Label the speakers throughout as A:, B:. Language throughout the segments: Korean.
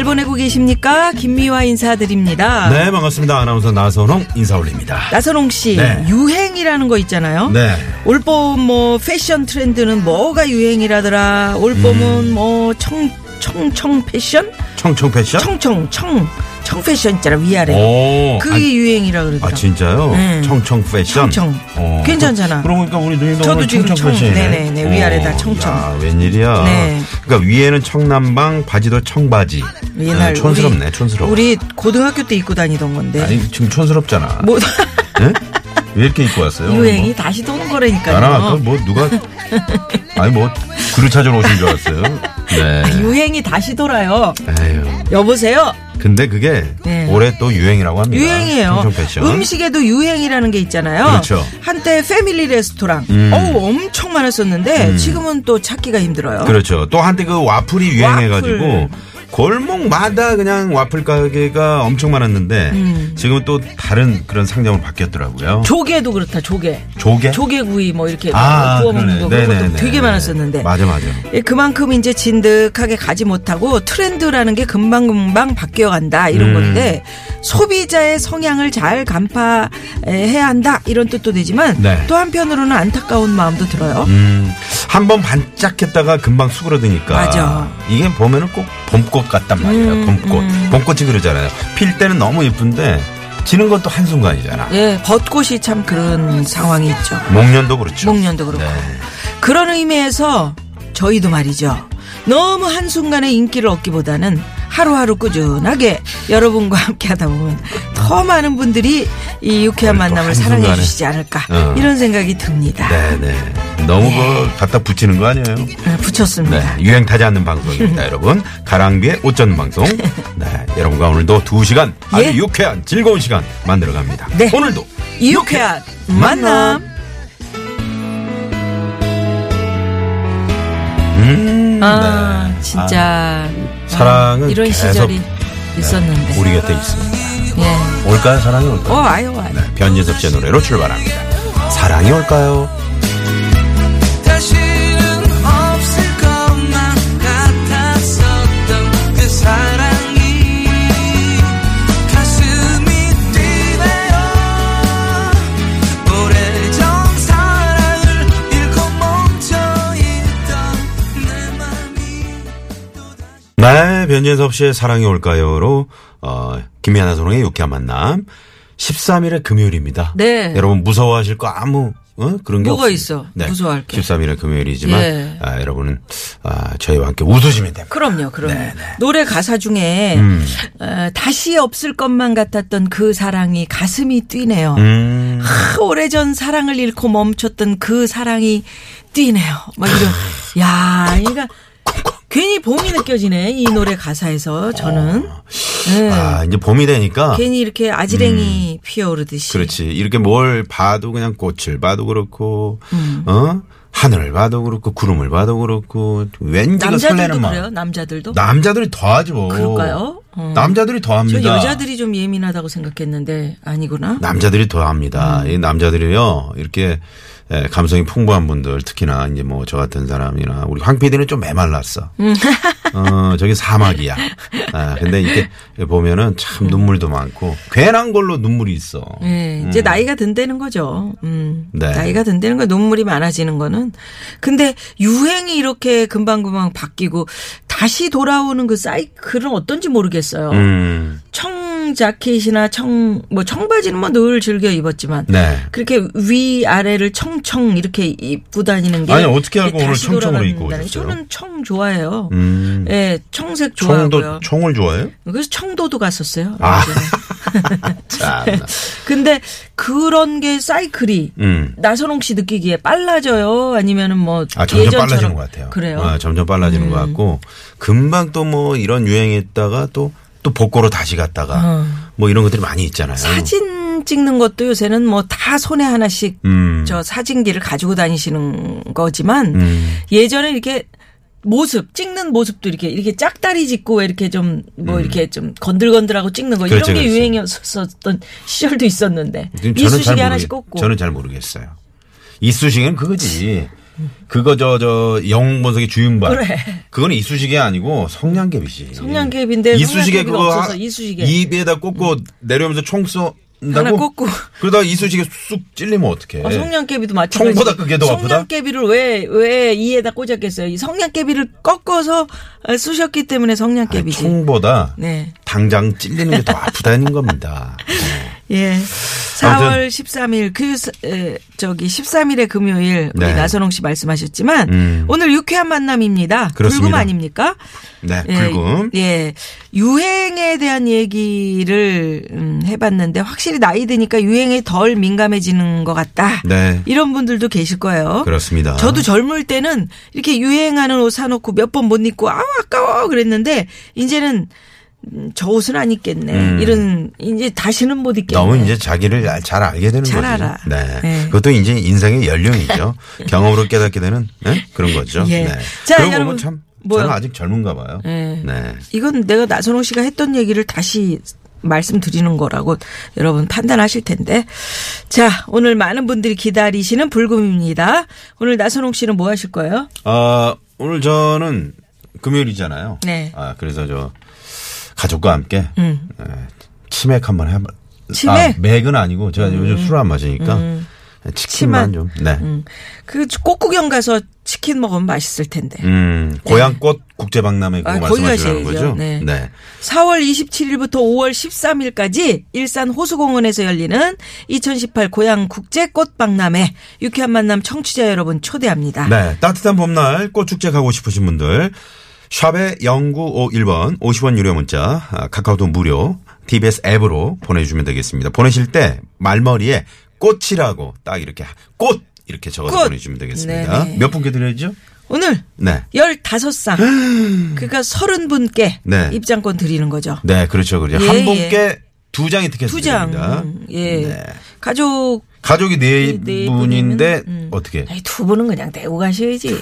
A: 잘 보내고 계십니까? 김미화 인사드립니다.
B: 네 반갑습니다 아나운서 나선홍 인사 올립니다
A: 나선홍 씨,
B: 네.
A: 유행이라는 거 있잖아요.
B: 네
A: 올봄 뭐 패션 트렌드는 뭐가 유행이라더라. 올봄은
B: 음.
A: 뭐 청, 청청 패션?
B: 청청 패션
A: 청청, 청, 청 패션 있잖아, 위아래.
B: 오
A: 그게
B: 아,
A: 유행이라 그러더라.
B: 아 진짜요
A: 네.
B: 청청 패션
A: 청청.
B: 어.
A: 괜찮잖아.
B: 그러고 보니까 우리 누님도
A: 저도 지금
B: 청청
A: 청,
B: 패션이네
A: 네네네, 위아래 다 청청.
B: 야, 웬일이야
A: 네.
B: 그러니까 위에는 청남방 바지도 청바지
A: 옛날
B: 네, 촌스럽네
A: 우리,
B: 촌스러워
A: 우리 고등학교 때 입고 다니던 건데.
B: 아니 지금 촌스럽잖아
A: 뭐
B: 네? 왜 이렇게 입고 왔어요
A: 유행이 다시 도는 거라니까요.
B: 나는 아까 뭐 누가 아니 뭐 그릇 찾으러 오신 줄 알았어요 네
A: 유행이 다시 돌아요.
B: 에휴
A: 여보세요.
B: 근데 그게
A: 네.
B: 올해 또 유행이라고 합니다.
A: 유행이에요. 음식에도 유행이라는 게 있잖아요.
B: 그렇죠.
A: 한때 패밀리 레스토랑.
B: 음.
A: 어우, 엄청 많았었는데 지금은 또 찾기가 힘들어요.
B: 그렇죠. 또 한때 그 와플이 유행해가지고
A: 와플.
B: 골목마다 그냥 와플 가게가 엄청 많았는데
A: 음.
B: 지금은 또 다른 그런 상점으로 바뀌었더라고요.
A: 조개도 그렇다, 조개.
B: 조개?
A: 조개구이 뭐 이렇게
B: 아,
A: 구워 먹는. 거 그런 것도. 되게 많았었는데.
B: 맞아, 맞아.
A: 예, 그만큼 이제 진득하게 가지 못하고 트렌드라는 게 금방 금방 바뀌어 간다 이런
B: 음.
A: 건데 소비자의 성향을 잘 간파해야 한다 이런 뜻도 되지만
B: 네.
A: 또 한편으로는 안타까운 마음도 들어요.
B: 음, 한번 반짝했다가 금방 수그러드니까.
A: 맞아.
B: 이게 보면은 꼭 봄꽃 같단 말이에요.
A: 음,
B: 봄꽃.
A: 음.
B: 봄꽃이 그러잖아요. 필 때는 너무 예쁜데 지는 것도 한순간이잖아.
A: 예, 벚꽃이 참 그런 상황이 있죠.
B: 목련도 그렇죠.
A: 목련도 그렇고.
B: 네.
A: 그런 의미에서 저희도 말이죠. 너무 한순간에 인기를 얻기보다는 하루하루 꾸준하게 여러분과 함께 하다 보면 더 많은 분들이 이 유쾌한 만남을. 사랑해 주시지 않을까
B: 어.
A: 이런 생각이 듭니다.
B: 네네. 너무 그 갖다 붙이는 거 아니에요?
A: 네, 붙였습니다.
B: 네. 유행 타지 않는 방송입니다, 여러분. 가랑비의 옷 젖는 방송. 네. 여러분과 오늘도 두 시간 아주
A: 예.
B: 유쾌한 즐거운 시간 만들어 갑니다.
A: 네.
B: 오늘도
A: 유쾌한 만남.
B: 음,
A: 아,
B: 네.
A: 진짜.
B: 사랑은
A: 아, 이런
B: 계속
A: 시절이 있었는데.
B: 우리 곁에 있습니다.
A: 예.
B: 올까요, 사랑이 올까요?
A: 어, 와요, 와요.
B: 네. 변진섭 씨의 노래로 출발합니다. 사랑이 올까요? 변진섭 씨의 사랑이 올까요로 어, 김미아나 소롱의 유쾌한 만남 13일의 금요일입니다.
A: 네.
B: 여러분 무서워하실 거 아무 어? 그런 게
A: 뭐가
B: 없습니다.
A: 있어? 무서워할 게.
B: 13일의 금요일이지만
A: 예.
B: 아, 여러분은 아, 저희와 함께 웃으시면 됩니다.
A: 그럼요, 그럼요.
B: 네, 네.
A: 노래 가사 중에
B: 음.
A: 어, 다시 없을 것만 같았던 그 사랑이 가슴이 뛰네요.
B: 음.
A: 하, 오래전 사랑을 잃고 멈췄던 그 사랑이 뛰네요. 막 이런. 야, 그러니까 괜히 봄이 느껴지네 이 노래 가사에서 저는. 네.
B: 아, 이제 봄이 되니까
A: 괜히 이렇게 아지랭이 피어오르듯이.
B: 그렇지. 이렇게 뭘 봐도 그냥 꽃을 봐도 그렇고
A: 음.
B: 어? 하늘을 봐도 그렇고 구름을 봐도 그렇고 왠지 그 설레는
A: 남자들도
B: 마음.
A: 그래요? 남자들도?
B: 남자들이 더하지 뭐.
A: 그럴까요? 어.
B: 남자들이
A: 저
B: 더합니다.
A: 여자들이 좀 예민하다고 생각했는데 아니구나.
B: 남자들이 더합니다.
A: 음.
B: 이 남자들이요 이렇게 에, 감성이 풍부한 분들 특히나 이제 뭐 저 같은 사람이나 우리 황 PD는 좀 메말랐어.
A: 음.
B: 어 저기 사막이야. 아 근데 이게 보면은 참 눈물도 많고 괜한 걸로 눈물이 있어.
A: 네, 이제 나이가 든다는 거죠. 음,
B: 네.
A: 나이가 든다는 거 눈물이 많아지는 거는. 근데 유행이 이렇게 금방금방 바뀌고 다시 돌아오는 그 사이클은 어떤지 모르겠어요.
B: 음.
A: 청 청 자켓이나 청 뭐 청바지는 뭐 늘 즐겨 입었지만
B: 네.
A: 그렇게 위 아래를 청청 이렇게 입고 다니는 게
B: 아니, 어떻게 알고 오늘 청청으로 입고
A: 게
B: 오셨어요?
A: 저는 청 좋아해요.
B: 음.
A: 예, 청색 좋아하고요.
B: 총도 총을 좋아해요?
A: 그래서 청도도 갔었어요.
B: 아.
A: 근데 그런 게 사이클이
B: 음.
A: 나선홍 씨 느끼기에 빨라져요? 아니면은 뭐
B: 아, 점점
A: 예전처럼
B: 빨라지는 것 같아요.
A: 그래요? 음.
B: 아, 점점 빨라지는 것 같고, 금방 또 뭐 이런 유행했다가 또, 또 복고로 다시 갔다가, 뭐 이런 것들이 많이 있잖아요.
A: 어. 사진 찍는 것도 요새는 뭐 다 손에 하나씩
B: 음.
A: 저 사진기를 가지고 다니시는 거지만
B: 음.
A: 예전에 이렇게 모습 찍는 모습도 이렇게 이렇게 짝다리 짚고 왜 이렇게 좀 뭐 이렇게 좀 건들건들하고 찍는 거
B: 음. 그렇죠,
A: 이런 게
B: 그렇죠.
A: 유행이었었던 시절도 있었는데 이쑤시개 하나씩 꽂고
B: 저는 잘 모르겠어요. 이쑤시개는 그거지. 그거 저 저 영웅 본색의 주윤발.
A: 그래.
B: 그거는 이쑤시개 아니고 성냥개비지.
A: 성냥개비인데
B: 이쑤시개 그거
A: 없어서
B: 하-
A: 이쑤시개.
B: 입에다 꽂고 내려오면서 총 쏜다고.
A: 하나 꽂고.
B: 그러다 이쑤시개 쑥 찔리면 어떡해.
A: 아, 성냥개비도 마찬가지.
B: 총보다 그게 더 아프다?
A: 성냥개비를 왜, 왜 이에다 꽂았겠어요? 이 성냥개비를 꺾어서 어, 쑤셨기 때문에
B: 아니,
A: 성냥개비지.
B: 총보다
A: 네.
B: 당장 찔리는 게 더 아프다는 겁니다. 네.
A: 예. 4월 13일 그 에, 저기 13일의 금요일 우리
B: 네.
A: 나선홍 씨 말씀하셨지만
B: 음.
A: 오늘 유쾌한 만남입니다.
B: 그렇습니다.
A: 불금 아닙니까?
B: 네,
A: 예,
B: 불금.
A: 예. 유행에 대한 얘기를 음, 해봤는데 확실히 나이 드니까 유행에 덜 민감해지는 것 같다.
B: 네.
A: 이런 분들도 계실 거예요.
B: 그렇습니다.
A: 저도 젊을 때는 이렇게 유행하는 옷 사놓고 몇 번 못 입고 아우 아까워 그랬는데 이제는 음, 저 옷은 안 입겠네.
B: 음.
A: 이런 이제 다시는 못 입겠네.
B: 너무 이제 자기를 알- 잘 알게 되는
A: 잘
B: 거지.
A: 알아.
B: 네.
A: 네.
B: 그것도 이제 인생의 연령이죠. 경험으로 깨닫게 되는 네? 그런 거죠.
A: 예.
B: 네.
A: 자, 여러분,
B: 보면 참
A: 뭐요?
B: 저는 아직 젊은가 봐요.
A: 네.
B: 네.
A: 이건 내가 나선홍 씨가 했던 얘기를 다시 말씀드리는 거라고 여러분 판단하실 텐데. 자, 오늘 많은 분들이 기다리시는 불금입니다. 오늘 나선홍 씨는 뭐 하실 거예요?
B: 아, 오늘 저는 금요일이잖아요.
A: 네.
B: 아, 그래서 저 가족과 함께
A: 음.
B: 예, 치맥 한번 해
A: 치맥?
B: 아, 맥은 아니고 제가 요즘 술안 마시니까 치킨만
A: 치만.
B: 좀. 네.
A: 음. 그 꽃구경 가서 치킨 먹으면 맛있을 텐데.
B: 음, 고향꽃 국제박람회 그거
A: 아,
B: 말씀하시는. 거죠?
A: 네.
B: 네.
A: 4월 27일부터 5월 13일까지 일산 호수공원에서 열리는 2018 고향 국제꽃박람회 유쾌한 만남 청취자 여러분 초대합니다.
B: 네, 따뜻한 봄날 꽃축제 가고 싶으신 분들 샵의 0951번 50원 유료 문자 아, 카카오톡 무료 TBS 앱으로 보내주시면 되겠습니다. 보내실 때 말머리에 꽃이라고 딱 이렇게 꽃 이렇게 적어서
A: 꽃.
B: 보내주시면 되겠습니다.
A: 네네.
B: 몇 분께 드려야죠?
A: 오늘
B: 네.
A: 15상 그러니까 30분께
B: 네.
A: 입장권 드리는 거죠.
B: 네, 그렇죠. 그렇죠.
A: 예,
B: 한
A: 예.
B: 분께 두 장이 티켓
A: 두 장.
B: 드립니다.
A: 예.
B: 네.
A: 가족
B: 가족이 네,
A: 네
B: 분인데
A: 분이면, 음.
B: 어떻게?
A: 아니, 두 분은 그냥 내고 가셔야지.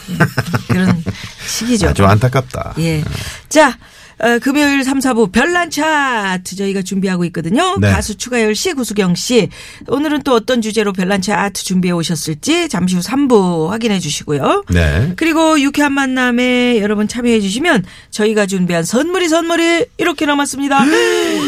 A: 그런 시기죠.
B: 아, 좀 안타깝다.
A: 예. 자, 어, 금요일 3, 4부 별난 차트 저희가 준비하고 있거든요.
B: 네.
A: 가수 추가열 씨, 구수경 씨. 오늘은 또 어떤 주제로 별난 차트 준비해 오셨을지 잠시 후 3부 확인해 주시고요.
B: 네.
A: 그리고 유쾌한 만남에 여러분 참여해 주시면 저희가 준비한 선물이 선물이 이렇게 남았습니다.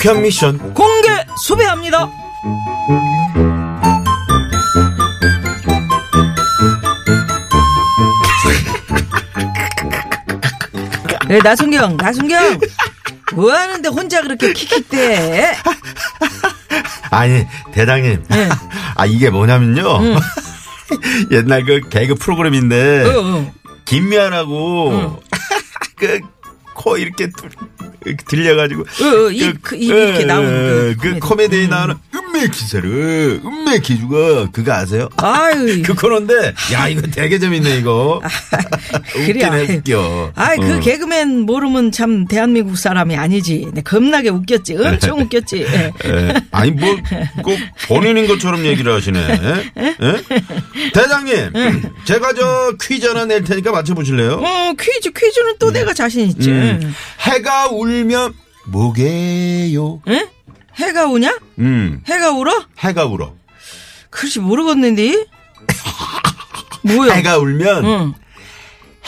B: 유쾌한 미션
A: 공개 수배합니다 네, 나순경, 나순경. 뭐 하는데 혼자 그렇게 킥킥대?
B: 아니 대장님.
A: 네.
B: 아 이게 뭐냐면요. 옛날 그 개그 프로그램인데
A: 어, 어.
B: 김미아라고 그 코 이렇게 들- 들려가지고
A: 어, 어, 입, 그, 입 이렇게
B: 예,
A: 나오는
B: 예, 그그
A: 코미디.
B: 코미디에 나오는 음메 기사를 음메 기주가 그거 아세요?
A: 아유.
B: 그 코너인데 야 이거 되게 재밌네 이거
A: 그래,
B: 웃기네. 웃겨
A: 아이, 그
B: 어.
A: 개그맨 모르면 참 대한민국 사람이 아니지. 네, 겁나게 웃겼지. 엄청 웃겼지. 예.
B: 예. 아니 뭐 꼭 본인인 것처럼 얘기를 하시네 예? 대장님 제가 저 퀴즈 하나 낼 테니까 맞춰보실래요?
A: 어, 퀴즈, 퀴즈는 또 내가 자신 있지.
B: 음. 해가 울면 뭐게요?
A: 예? 해가 우냐?
B: 음
A: 해가 울어?
B: 해가 울어
A: 글씨 모르겠는데. 뭐야?
B: 해가 울면
A: 응.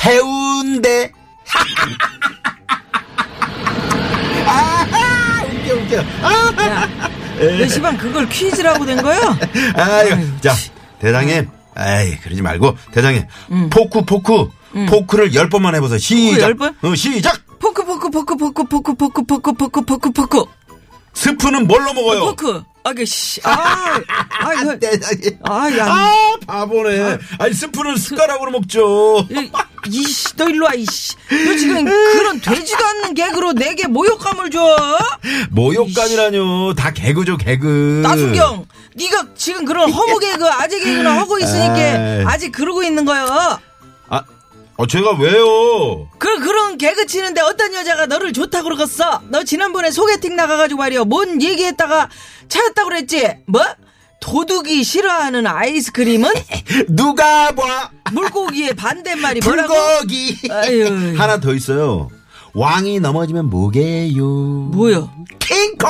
B: 해운대 아 웃겨 웃겨 아,
A: 야, 너 시방 그걸 퀴즈라고 된 거야?
B: 아유,
A: 아유,
B: 자, 대장님. 에이, 그러지 말고, 대장님. 포크, 포크. 포크를 열 번만 해보세요. 시작.
A: 열 번?
B: 어, 시작!
A: 포크, 포크, 포크, 포크, 포크, 포크, 포크, 포크, 포크, 포크.
B: 스프는 뭘로 먹어요?
A: 포크. 아그 씨. 아, 아, 이거. 아, 야.
B: 아, 바보네. 아니, 스프는 숟가락으로 먹죠.
A: 이- 이씨, 너 일로 와, 이씨. 너 지금 그런 되지도 않는 개그로 내게 모욕감을 줘?
B: 모욕감이라뇨. 다 개그죠, 개그.
A: 나순경, 네가 지금 그런 허무 개그, 아재 개그나 하고. 있으니까 아직 그러고 있는 거야.
B: 아, 어, 제가 왜요?
A: 그, 그런 개그 치는데 어떤 여자가 너를 좋다고 그러겠어? 너 지난번에 소개팅 나가가지고 말이야. 뭔 얘기했다가 차였다고 그랬지? 뭐? 도둑이 싫어하는 아이스크림은?
B: 누가 봐?
A: 물고기의 반대말이 뭐라고?
B: 불고기.
A: 아유.
B: 하나 더 있어요. 왕이 넘어지면 뭐게요?
A: 뭐야?
B: 킹콩!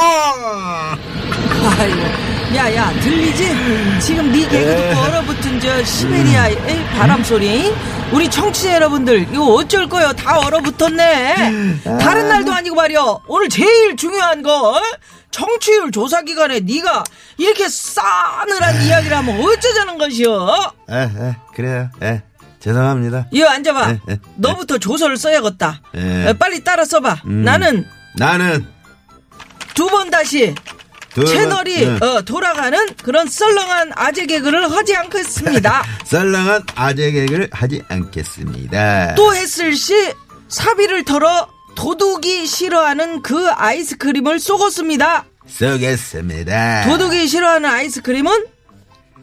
A: 아이고. 야, 야, 들리지? 지금 네 개그 듣고 얼어붙은 저 시베리아의 바람 소리. 우리 청취자 여러분들, 이거 어쩔 거요? 다 얼어붙었네. 다른 날도 아니고 말이야. 오늘 제일 중요한 거, 어? 청취율 조사 기간에 네가 이렇게 싸늘한 이야기를 하면 어쩌자는 것이요?
B: 에, 에, 그래요. 에, 죄송합니다.
A: 이거 앉아봐.
B: 에, 에,
A: 너부터 조서를 써야겠다.
B: 에.
A: 어, 빨리 따라 써봐. 나는
B: 나는
A: 두 번 다시
B: 두
A: 채널이
B: 번, 응.
A: 어, 돌아가는 그런 썰렁한 아재 개그를 하지 않겠습니다.
B: 썰렁한 아재 개그를 하지 않겠습니다.
A: 또 했을 시 사비를 털어 도둑이 싫어하는 그 아이스크림을 쏘겠습니다.
B: 쏘겠습니다.
A: 도둑이 싫어하는 아이스크림은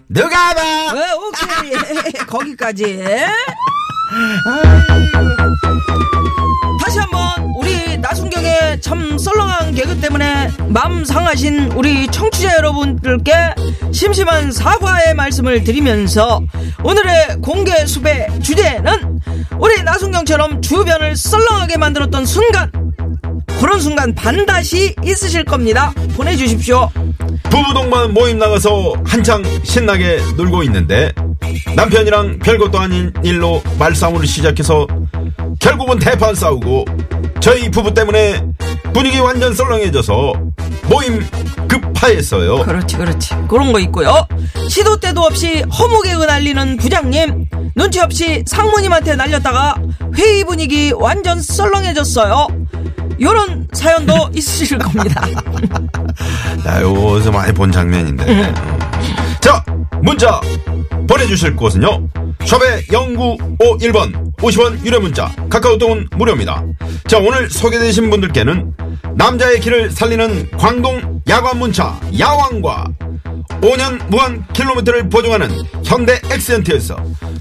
B: 누가 봐?
A: 어, 오케이 거기까지. 다시 한번 나순경의 참 썰렁한 개그 때문에 마음 상하신 우리 청취자 여러분들께 심심한 사과의 말씀을 드리면서 오늘의 공개 수배 주제는 우리 나순경처럼 주변을 썰렁하게 만들었던 순간 그런 순간 반드시 있으실 겁니다. 보내주십시오.
B: 부부 동반 모임 나가서 한창 신나게 놀고 있는데 남편이랑 별것도 아닌 일로 말싸움을 시작해서 결국은 대판 싸우고 저희 부부 때문에 분위기 완전 썰렁해져서 모임 급파했어요.
A: 그렇지, 그렇지. 그런 거 있고요. 시도 때도 없이 허무개그 날리는 부장님. 눈치 없이 상무님한테 날렸다가 회의 분위기 완전 썰렁해졌어요. 요런 사연도 있으실 겁니다.
B: 나 요거 어디서 많이 본 장면인데. 자, 문자 보내주실 곳은요. 샵의 0951번 50원 유료 문자 카카오톡은 무료입니다. 자, 오늘 소개되신 분들께는 남자의 길을 살리는 광동 야관 문자 야왕과 5년 무한 킬로미터를 보증하는 현대 엑센트에서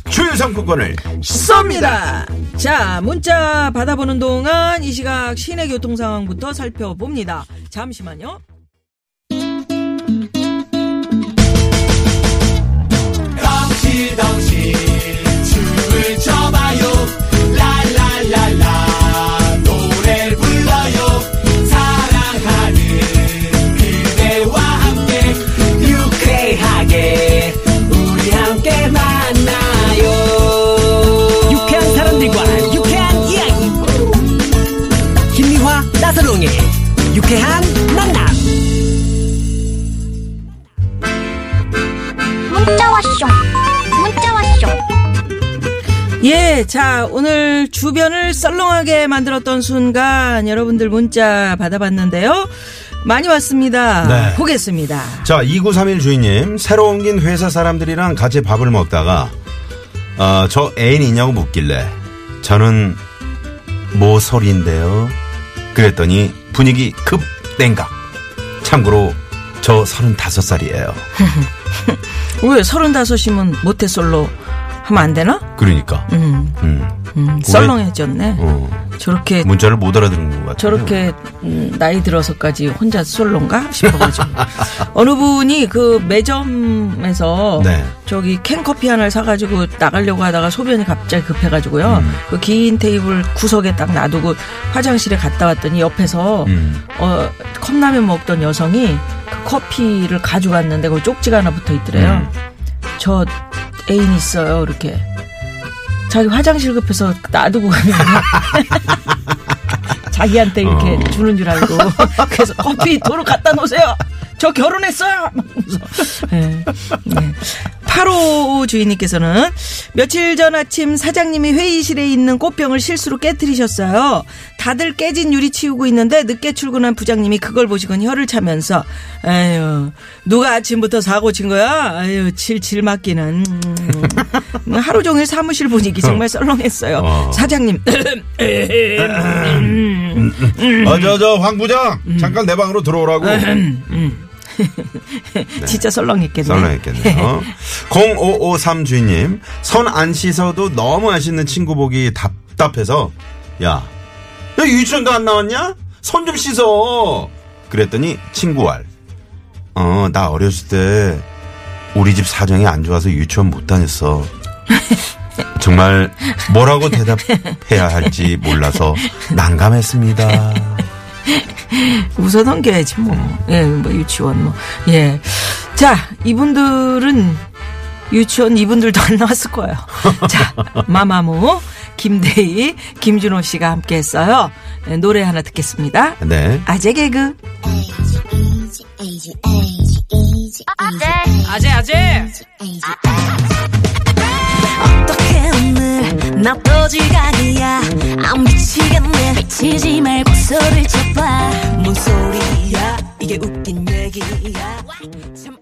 B: 주유 상품권을
A: 쏩니다. 자, 문자 받아보는 동안 이 시각 시내 교통 상황부터 살펴봅니다. 잠시만요.
C: 유쾌하게
A: 예, 자, 오늘 주변을 썰렁하게 만들었던 순간 여러분들 문자 받아봤는데요. 많이 왔습니다.
B: 네.
A: 보겠습니다.
B: 자, 2931 주인님, 새로 옮긴 회사 사람들이랑 같이 밥을 먹다가, 어, 저 애인 있냐고 묻길래, 저는 뭐 소리인데요? 그랬더니 분위기 급 땡각. 참고로, 저 35살이에요.
A: 왜 서른다섯이면 모태솔로 하면 안 되나?
B: 그러니까,
A: 음,
B: 음,
A: 음, 썰렁해졌네.
B: 어,
A: 저렇게
B: 문자를 못 알아듣는 것 같아요.
A: 저렇게 음, 나이 들어서까지 혼자 솔로인가 싶어가지고 어느 분이 그 매점에서
B: 네.
A: 저기 캔 커피 하나를 사가지고 나가려고 하다가 소변이 갑자기 급해가지고요
B: 음.
A: 그긴 테이블 구석에 딱 놔두고 화장실에 갔다 왔더니 옆에서
B: 음.
A: 어, 컵라면 먹던 여성이 그 커피를 가져갔는데 거기 쪽지가 하나 붙어 있더래요.
B: 음.
A: 저 애인 있어요 이렇게 자기 화장실 급해서 놔두고 가면 자기한테 이렇게
B: 어.
A: 주는 줄 알고 그래서 커피 도로 갖다 놓으세요. 저 결혼했어요. 하면서. 네. 네. 8호 주인님께서는 며칠 전 아침 사장님이 회의실에 있는 꽃병을 실수로 깨뜨리셨어요. 다들 깨진 유리 치우고 있는데 늦게 출근한 부장님이 그걸 보시곤 혀를 차면서 아유 누가 아침부터 사고 친 거야? 아유 칠칠 맞기는 음. 하루 종일 사무실 분위기 정말 썰렁했어요.
B: 어.
A: 사장님
B: 어, 저, 저, 황 부장! 잠깐 내 방으로 들어오라고.
A: 진짜 썰렁했겠네.
B: 썰렁했겠네요. 0553 주인님, 손 안 씻어도 너무 안 씻는 친구 보기 답답해서, 야, 야, 유치원도 안 나왔냐? 손 좀 씻어! 그랬더니 친구 말, 어, 나 어렸을 때 우리 집 사정이 안 좋아서 유치원 못 다녔어. 정말 뭐라고 대답해야 할지 몰라서 난감했습니다.
A: 웃어 넘겨야지 뭐. 예, 뭐 유치원 뭐. 예. 자, 이분들은 유치원 이분들도 안 나왔을 거예요. 자, 마마무, 김대희, 김준호 씨가 함께 했어요. 예, 노래 하나 듣겠습니다.
B: 네.
A: 아재 개그.
D: 아재 아재 어떻게 오늘 나또 지각이야. 안 미치겠네. 미치지 말고 소리를 쳐봐. 뭔 소리야? 이게 웃긴 얘기야. 참